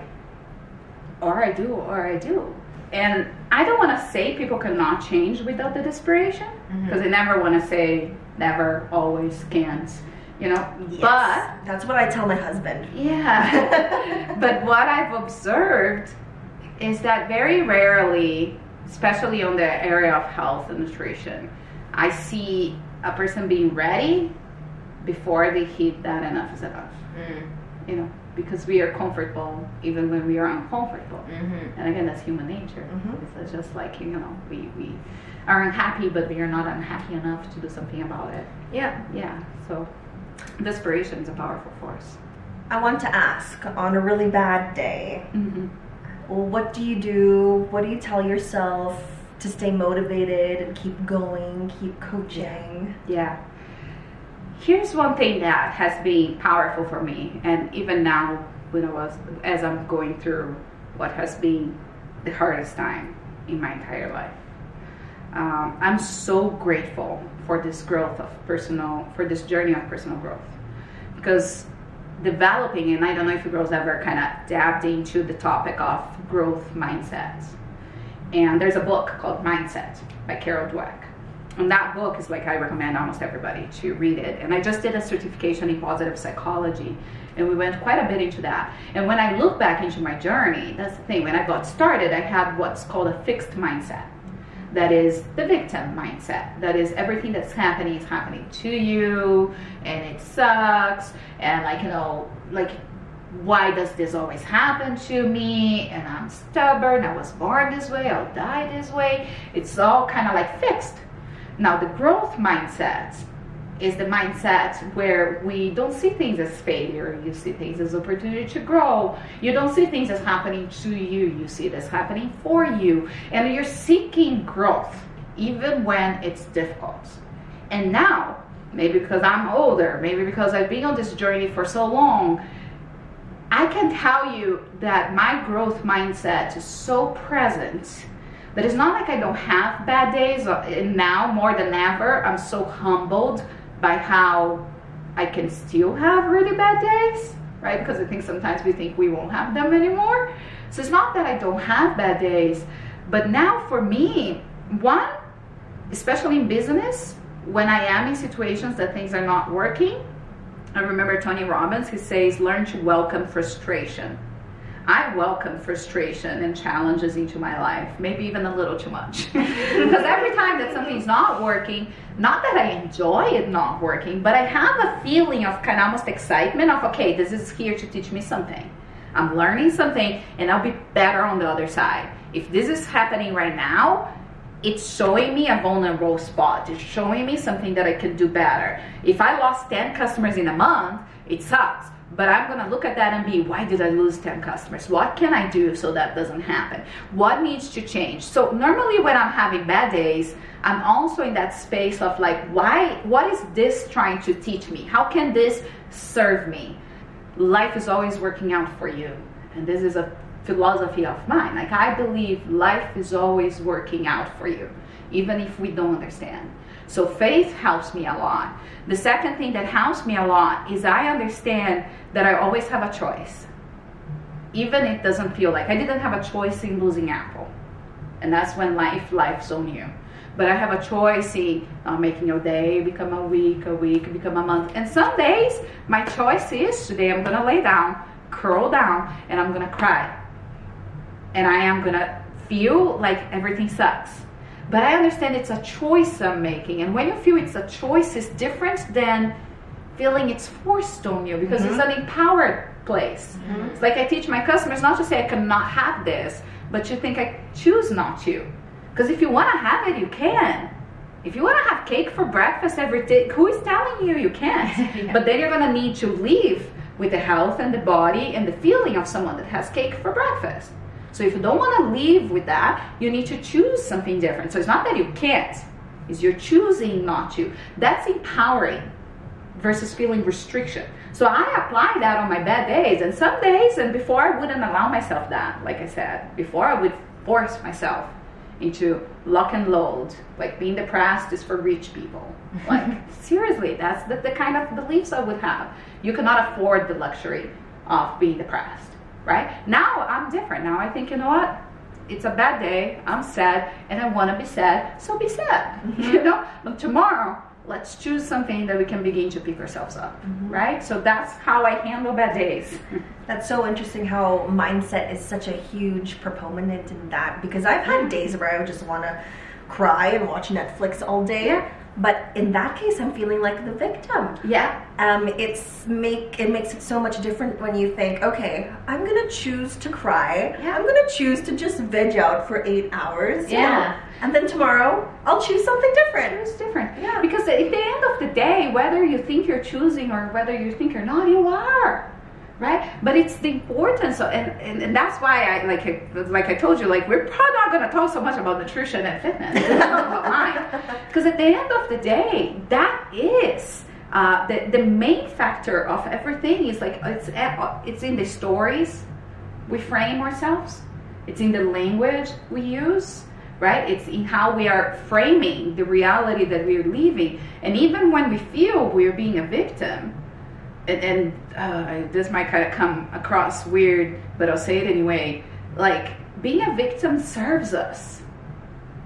or I do or I do. And I don't want to say people cannot change without the desperation mm-hmm. because I never want to say never, always, can't, you know. Yes. But that's what I tell my husband. yeah, but what I've observed is that very rarely, especially on the area of health and nutrition, I see a person being ready before they hit that enough is enough. Mm. You know, because we are comfortable even when we are uncomfortable. Mhm. And again, that's human nature. Mhm. It's just like you know, we we are unhappy, but we are not unhappy enough to do something about it. Yeah. Yeah. So, desperation is a powerful force. I want to ask on a really bad day, Mm-hmm. what do you do? What do you tell yourself to stay motivated and keep going, keep coaching? Yeah. Here's one thing that has been powerful for me, and even now, when I was as I'm going through what has been the hardest time in my entire life. Um, I'm so grateful for this growth of personal, for this journey of personal growth, because developing, and I don't know if you girls ever kind of dabbed into the topic of growth mindset. And there's a book called Mindset by Carol Dweck. And that book is like I recommend almost everybody to read it. And I just did a certification in positive psychology, and we went quite a bit into that. And when I look back into my journey, that's the thing. When I got started, I had what's called a fixed mindset. That is the victim mindset. That is everything that's happening is happening to you, and it sucks. And like you know, like why does this always happen to me? And I'm stubborn, I was born this way, I'll die this way. It's all kind of like fixed. Now, the growth mindset is the mindset where we don't see things as failure, you see things as opportunity to grow. You don't see things as happening to you, you see it as happening for you. And you're seeking growth even when it's difficult. And now, maybe because I'm older, maybe because I've been on this journey for so long, I can tell you that my growth mindset is so present that it's not like I don't have bad days. Uh, and now, more than ever, I'm so humbled by how I can still have really bad days, right? Because I think sometimes we think we won't have them anymore. So it's not that I don't have bad days, but now for me, one, especially in business, when I am in situations that things are not working, I remember Tony Robbins, he says, learn to welcome frustration. I welcome frustration and challenges into my life, maybe even a little too much. because every time that something's not working, not that I enjoy it not working, but I have a feeling of kind of almost excitement of, okay, this is here to teach me something. I'm learning something and I'll be better on the other side. If this is happening right now, it's showing me a vulnerable spot. It's showing me something that I could do better. If I lost 10 customers in a month, it sucks. But I'm gonna look at that and be, why did I lose 10 customers? What can I do so that doesn't happen? What needs to change? So normally when I'm having bad days, I'm also in that space of like, why, what is this trying to teach me? How can this serve me? Life is always working out for you. And this is a philosophy of mine. Like I believe life is always working out for you, even if we don't understand. So faith helps me a lot. The second thing that helps me a lot is I understand that I always have a choice. Even it doesn't feel like I didn't have a choice in losing Apple. And that's when life life's on you. But I have a choice in uh, making a day become a week, a week become a month. And some days my choice is today I'm gonna lay down, curl down, and I'm gonna cry and I am gonna feel like everything sucks. But I understand it's a choice I'm making, and when you feel it's a choice, it's different than feeling it's forced on you because mm-hmm. it's an empowered place. Mm-hmm. It's like I teach my customers not to say I cannot have this, but you think I choose not to. Because if you want to have it, you can. If you want to have cake for breakfast every day, who is telling you you can't? yeah. But then you're going to need to leave with the health and the body and the feeling of someone that has cake for breakfast. So if you don't want to live with that, you need to choose something different. So it's not that you can't, it's you're choosing not to. That's empowering versus feeling restriction. So I apply that on my bad days and some days and before I wouldn't allow myself that, like I said, before I would force myself into lock and load, like being depressed is for rich people. Like seriously, that's the, the kind of beliefs I would have. You cannot afford the luxury of being depressed right? Now I'm different. Now I think, you know what? It's a bad day. I'm sad and I want to be sad. So be sad, mm-hmm. you know? But tomorrow, let's choose something that we can begin to pick ourselves up, mm-hmm. right? So that's how I handle bad days. That's so interesting how mindset is such a huge proponent in that because I've had days where I just want to cry and watch Netflix all day. Yeah. But in that case, I'm feeling like the victim. Yeah. Um, it's make it makes it so much different when you think, okay, I'm gonna choose to cry. Yeah. I'm gonna choose to just veg out for eight hours. Yeah. And then tomorrow, I'll choose something different. Choose different. Yeah. Because at the end of the day, whether you think you're choosing or whether you think you're not, you are right? But it's the importance of, and, and, and that's why i like like i told you like we're probably not going to talk so much about nutrition and fitness. Because at the end of the day that is uh, the, the main factor of everything is like it's it's in the stories we frame ourselves. It's in the language we use right? It's in how we are framing the reality that we're living. And even when we feel we're being a victim and, and uh, this might kind of come across weird, but I'll say it anyway. Like being a victim serves us.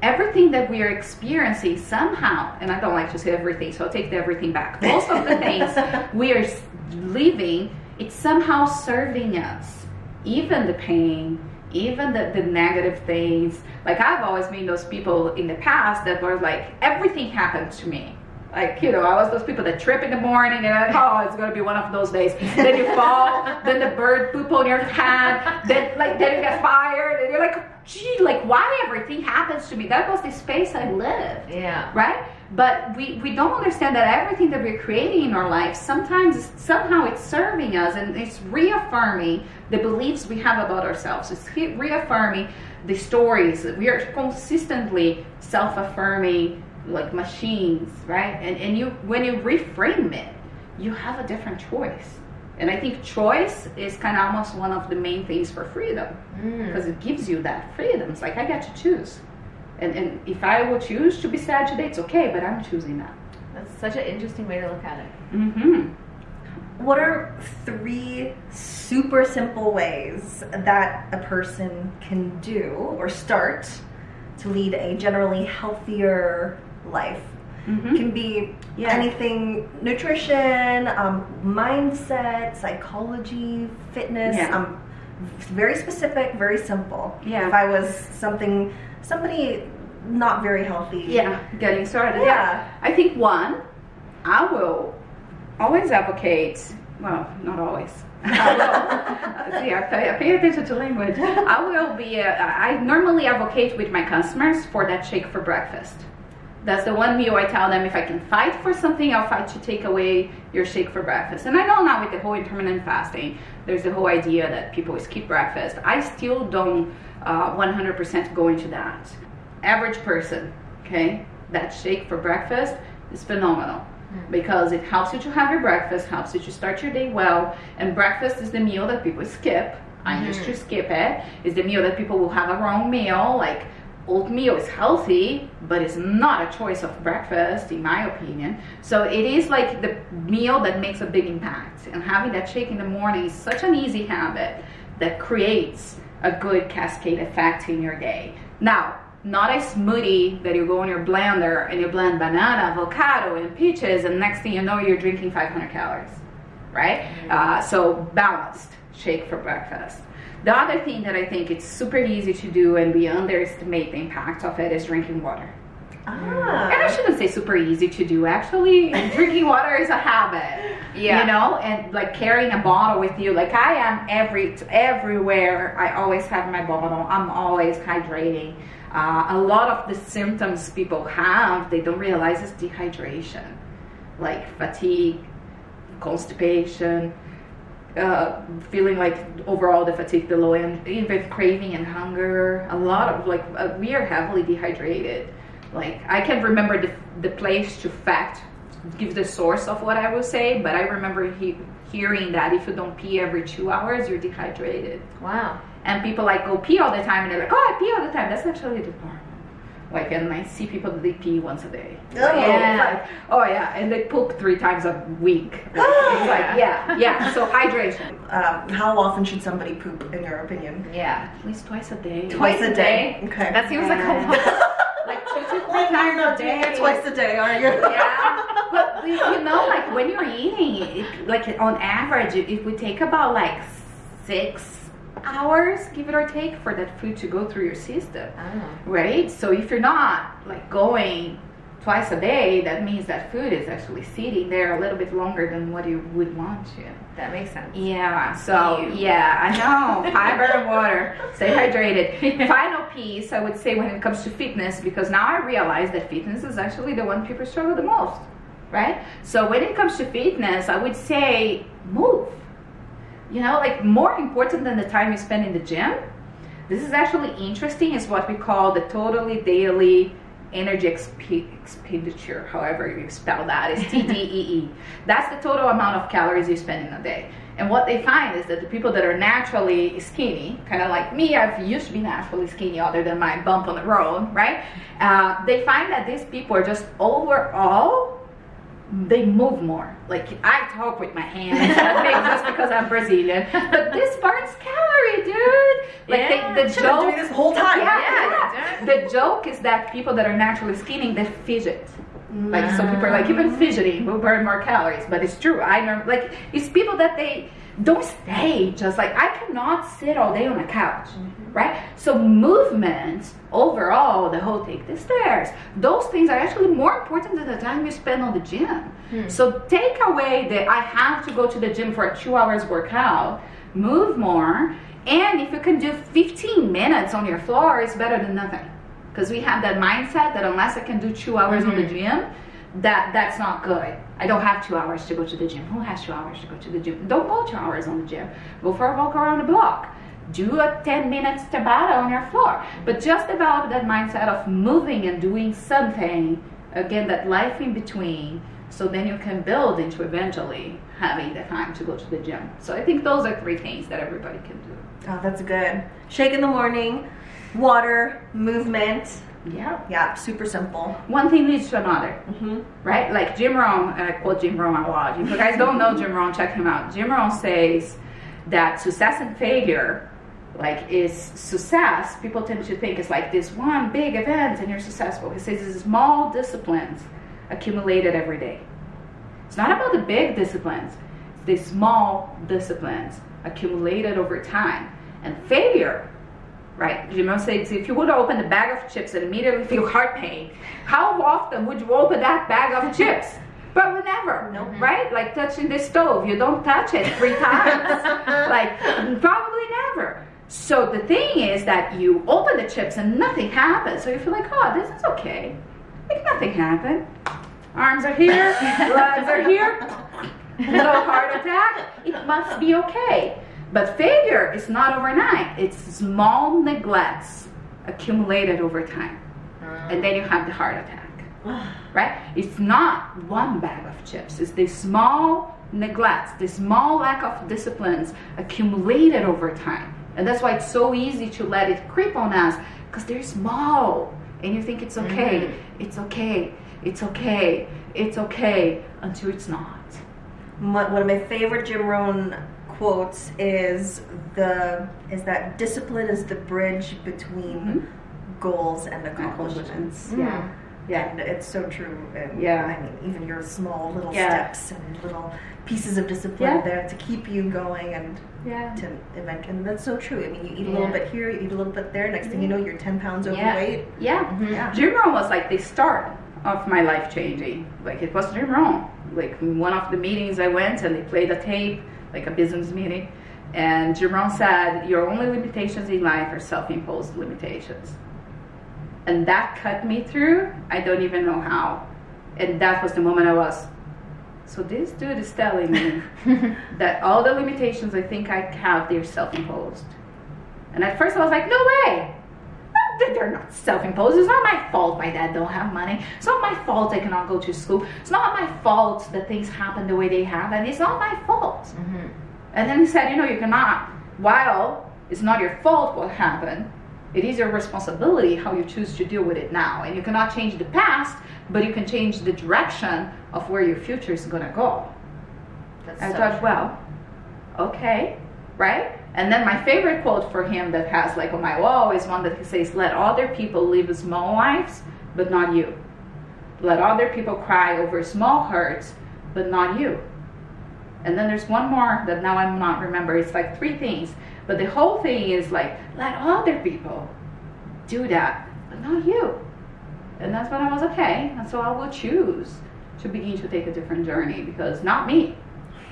Everything that we are experiencing somehow, and I don't like to say everything, so I'll take the everything back. Most of the things we are living, it's somehow serving us. Even the pain, even the, the negative things. Like I've always been those people in the past that were like, everything happened to me Like, you know, I was those people that trip in the morning and like, oh, it's gonna be one of those days. Then you fall, then the bird poop on your hand, then like then you get fired, and you're like, gee, like why everything happens to me? That was the space I lived Yeah. right? But we, we don't understand that everything that we're creating in our life sometimes somehow it's serving us and it's reaffirming the beliefs we have about ourselves. It's reaffirming the stories. We are consistently self-affirming like machines, right? And and you when you reframe it, you have a different choice. And I think choice is kind of almost one of the main things for freedom because it gives you that freedom. It's like I get to choose. And, and if I will choose to be sad today, it's okay, but I'm choosing that. That's such an interesting way to look at it. Mm-hmm. What are three super simple ways that a person can do or start to lead a generally healthier life? Mhm. Can be Yeah. anything nutrition, um, mindset, psychology, fitness. Yeah. Um, very specific, very simple. Yeah. If I was something, somebody not very healthy. Yeah, getting started. Yeah. I think one, I will always advocate. Well, not always. I will. See, I pay, I pay attention to language. I will be. A, I normally advocate with my customers for that shake for breakfast. That's the one meal I tell them if I can fight for something, I'll fight to take away your shake for breakfast. And I know now with the whole intermittent fasting, there's the whole idea that people skip breakfast. I still don't uh, 100% go into that. Average person, okay, that shake for breakfast is phenomenal because it helps you to have your breakfast, helps you to start your day well, and breakfast is the meal that people skip. I used to skip it. It's the meal that people will have a wrong meal, like oatmeal is healthy, but it's not a choice of breakfast, in my opinion. So it is like the meal that makes a big impact. And having that shake in the morning is such an easy habit that creates a good cascade effect in your day. Now, not a smoothie that you go in your blender and you blend banana, avocado, and peaches, and next thing you know, you're drinking 500 calories, right? Uh, so balanced shake for breakfast. The other thing that I think it's super easy to do and we underestimate the impact of it is drinking water. Ah. And I shouldn't say super easy to do. Actually, drinking water is a habit. Yeah. You know, and like carrying a bottle with you. Like I am every everywhere. I always have my bottle. I'm always hydrating. Uh, a lot of the symptoms people have, they don't realize is dehydration, like fatigue, constipation, uh, feeling like overall the fatigue below, and even craving and hunger. A lot of like uh, we are heavily dehydrated. Like I can't remember the the place to fact give the source of what I will say, but I remember he, hearing that if you don't pee every two hours, you're dehydrated. Wow. And people like go pee all the time, and they're like, "Oh, I pee all the time." That's actually the normal. Like, and I see people that they pee once a day. Oh, Yeah. Oh yeah, and they poop three times a week. Like, it's like yeah, yeah. So hydration, Um, how often should somebody poop, in your opinion? Yeah. at least twice a day. Twice a day. Okay. That seems like a lot. like two to three times a day. twice a day, are you? yeah, but you know, like when you're eating, it, like on average, it would take about like six hours, give it or take, for that food to go through your system, Oh. right? So if you're not like going twice a day, that means that food is actually sitting there a little bit longer than what you would want to. That makes sense. Yeah, so Ew. yeah, I know. Fiber and water. Stay hydrated. Final piece, I would say, when it comes to fitness, because now I realize that fitness is actually the one people struggle the most, right? So when it comes to fitness, I would say move. You know, like more important than the time you spend in the gym. This is actually interesting. Is what we call the totally daily energy exp- expenditure. However you spell that is TDEE. That's the total amount of calories you spend in a day. And what they find is that the people that are naturally skinny, kind of like me, I've used to be naturally skinny, other than my bump on the road, right? Uh, they find that these people are just overall they move more. Like I talk with my hands, just because I'm Brazilian. But this burns calorie, dude. Like Yeah. they, the joke. this whole time. Yeah, Yeah, yeah. The joke is that people that are naturally skinny, they fidget. Like so, people are like even ah. fidgeting will burn more calories, but it's true. I know, like it's people that they don't stay just like I cannot sit all day on a couch, mm-hmm. Right? So movement overall, the whole take the stairs, those things are actually more important than the time you spend on the gym. Hmm. So take away that I have to go to the gym for a two hours workout, move more, and if you can do 15 minutes on your floor, it's better than nothing. Because we have that mindset that unless I can do two hours on the mm-hmm. gym, that that's not good. I don't have two hours to go to the gym. Who has two hours to go to the gym? Don't go two hours on the gym. Go for a walk around the block. Do a 10 minutes Tabata on your floor. But just develop that mindset of moving and doing something. Again, that life in between. So then you can build into eventually having the time to go to the gym. So I think those are three things that everybody can do. Oh, that's good. Shake in the morning, water, movement. Yeah. Yeah, super simple. One thing leads to another. Mm-hmm. right? Like Jim Rohn, and I quote Jim Rohn a lot. If you guys don't know Jim Rohn, check him out. Jim Rohn says that success and failure, like, is success. People tend to think it's like this one big event and you're successful. He says it's small disciplines accumulated every day. It's not about the big disciplines. It's the small disciplines accumulated over time. And failure right? you Rohn says if you would open a bag of chips and immediately feel heart pain, how often would you open that bag of chips? But never, Nope. right? Like touching the stove, you don't touch it three times. like probably never. So the thing is that you open the chips and nothing happens. So you feel like, oh, this is okay. Like nothing happened. Arms are here, legs are here, no heart attack. It must be okay. But failure is not overnight. It's small neglects accumulated over time. And then you have the heart attack. Right? It's not one bag of chips. It's the small neglects, the small lack of disciplines accumulated over time. And that's why it's so easy to let it creep on us because they're small. And you think it's okay, it's okay, it's okay, it's okay until it's not. One one of my favorite Jim Rohn quotes is the is that discipline is the bridge between Mhm. goals and accomplishments. Yeah. Yeah. And it's so true. And Yeah. I mean, even your small little Yeah. steps and little pieces of discipline Yeah. there to keep you going and Yeah. to event. And that's so true. I mean, you eat a little Yeah. bit here, you eat a little bit there. Next thing you mm-hmm. know, you're 10 pounds overweight. Yeah. Mm-hmm. Yeah. Jim Rohn was like the start of my life changing. Like it was Jim Rohn. Like one of the meetings I went and they played a tape, like a business meeting, and Jim Rohn said, "Your only limitations in life are self-imposed limitations." And that cut me through. I don't even know how. And that was the moment I was. So this dude is telling me that all the limitations I think I have, they're self-imposed. And at first I was like, no way. They're not self-imposed. It's not my fault my dad don't have money. It's not my fault I cannot go to school. It's not my fault that things happen the way they happen. It's not my fault. Mm-hmm. And then he said, you know, you cannot, while it's not your fault what happened, it is your responsibility how you choose to deal with it now. And you cannot change the past, but you can change the direction of where your future is going to go. That's I so thought, true. well, okay, right? And then my favorite quote for him that has like on my wall is one that he says, Let other people live small lives, but not you. Let other people cry over small hurts, but not you. And then there's one more that now I'm not remember. It's like three things. But the whole thing is like, let other people do that, but not you. And that's when I was okay. And so I will choose to begin to take a different journey because not me.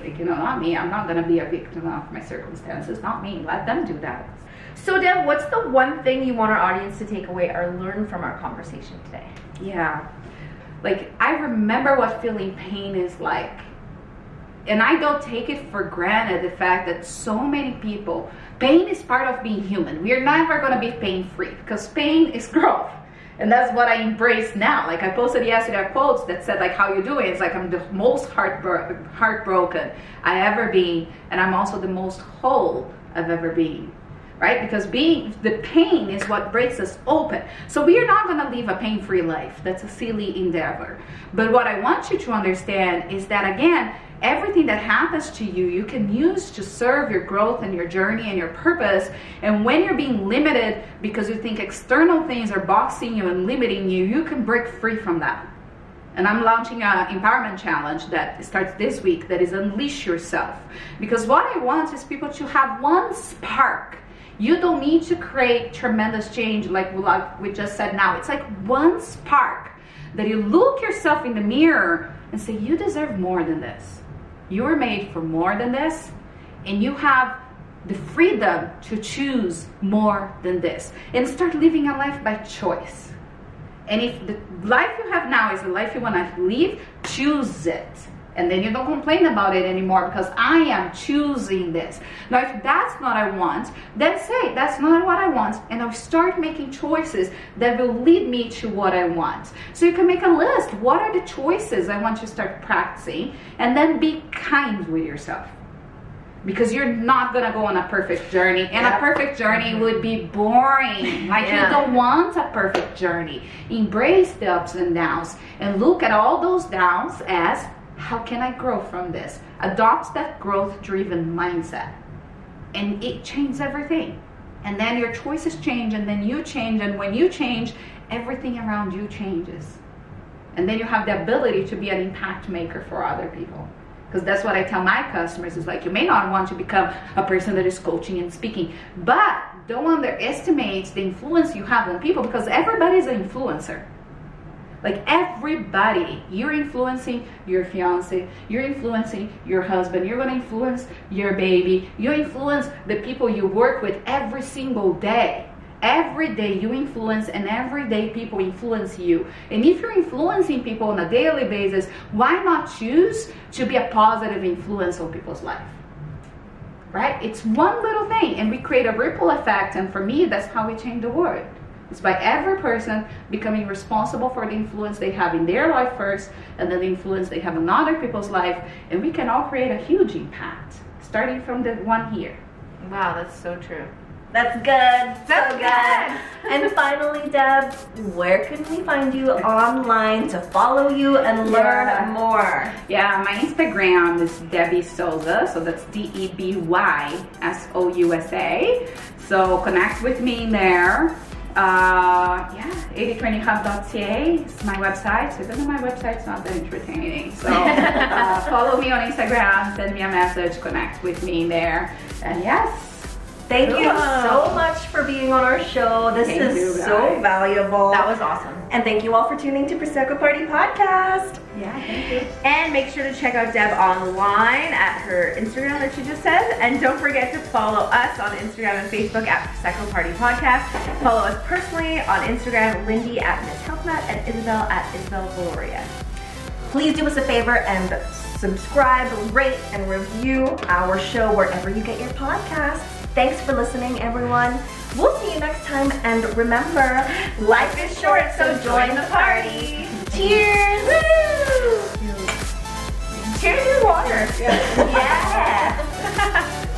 Like, you know, not me. I'm not going to be a victim of my circumstances. Not me. Let them do that. So, Deb, what's the one thing you want our audience to take away or learn from our conversation today? Yeah. Like, I remember what feeling pain is like. And I don't take it for granted the fact that so many people, pain is part of being human. We are never going to be pain free because pain is growth. And that's what I embrace now. Like I posted yesterday a post that said like how you doing? It's like I'm the most heartbro- heartbroken I ever been, and I'm also the most whole I've ever been. Right? Because being the pain is what breaks us open. So we are not to live a pain-free life. That's a silly endeavor. But what I want you to understand is that again, everything that happens to you, you can use to serve your growth and your journey and your purpose. And when you're being limited because you think external things are boxing you and limiting you, you can break free from that. And I'm launching an empowerment challenge that starts this week that is Unleash Yourself. Because what I want is people to have one spark. You don't need to create tremendous change like we just said now. It's like one spark that you look yourself in the mirror and say, You deserve more than this. You were made for more than this, and you have the freedom to choose more than this and start living a life by choice. And if the life you have now is the life you want to live, choose it. And then you don't complain about it anymore because I am choosing this. Now, if that's not what I want, then say that's not what I want, and I'll start making choices that will lead me to what I want. So you can make a list. What are the choices I want to start practicing? And then be kind with yourself because you're not gonna go on a perfect journey and yep. a perfect journey mm-hmm. would be boring like yeah. you don't want a perfect journey embrace the ups and downs and look at all those downs as how can i grow from this? Adopt that growth driven mindset. And it changes everything. And then your choices change and then you change and when you change everything around you changes. And then you have the ability to be an impact maker for other people. Because that's what I tell my customers is like you may not want to become a person that is coaching and speaking, but don't underestimate the influence you have on people because everybody's an influencer. Like everybody, you're influencing your fiance, you're influencing your husband, you're gonna influence your baby, you influence the people you work with every single day. Every day you influence and every day people influence you. And if you're influencing people on a daily basis why not choose to be a positive influence on people's life? Right? It's one little thing and we create a ripple effect and for me that's how we change the world it's by every person becoming responsible for the influence they have in their life first and then the influence they have in other people's life and we can all create a huge impact starting from the one here wow that's so true that's good. That's so good. and finally, Deb, where can we find you online to follow you and learn yeah. more? Yeah, my Instagram is Deby Sousa. So that's D E B Y S O U S A. So connect with me there. Uh, yeah, 8020hub.ca is my website. So even though my website's not that entertaining. So uh, follow me on Instagram, send me a message, connect with me there. And yes, Thank you so much for being on our show. This thank is so valuable. That was awesome. And thank you all for tuning to Prosecco Party Podcast. Yeah, thank you. And make sure to check out Deb online at her Instagram that she just said. And don't forget to follow us on Instagram and Facebook at Prosecco Party Podcast. Follow us personally on Instagram, Lindy at Miss HealthNut and Isabel at Isabel Valoria. Please do us a favor and subscribe, rate, and review our show wherever you get your podcasts. Thanks for listening, everyone. We'll see you next time, and remember, life is short, so join the party. Cheers! Woo! Cheers to water. yeah.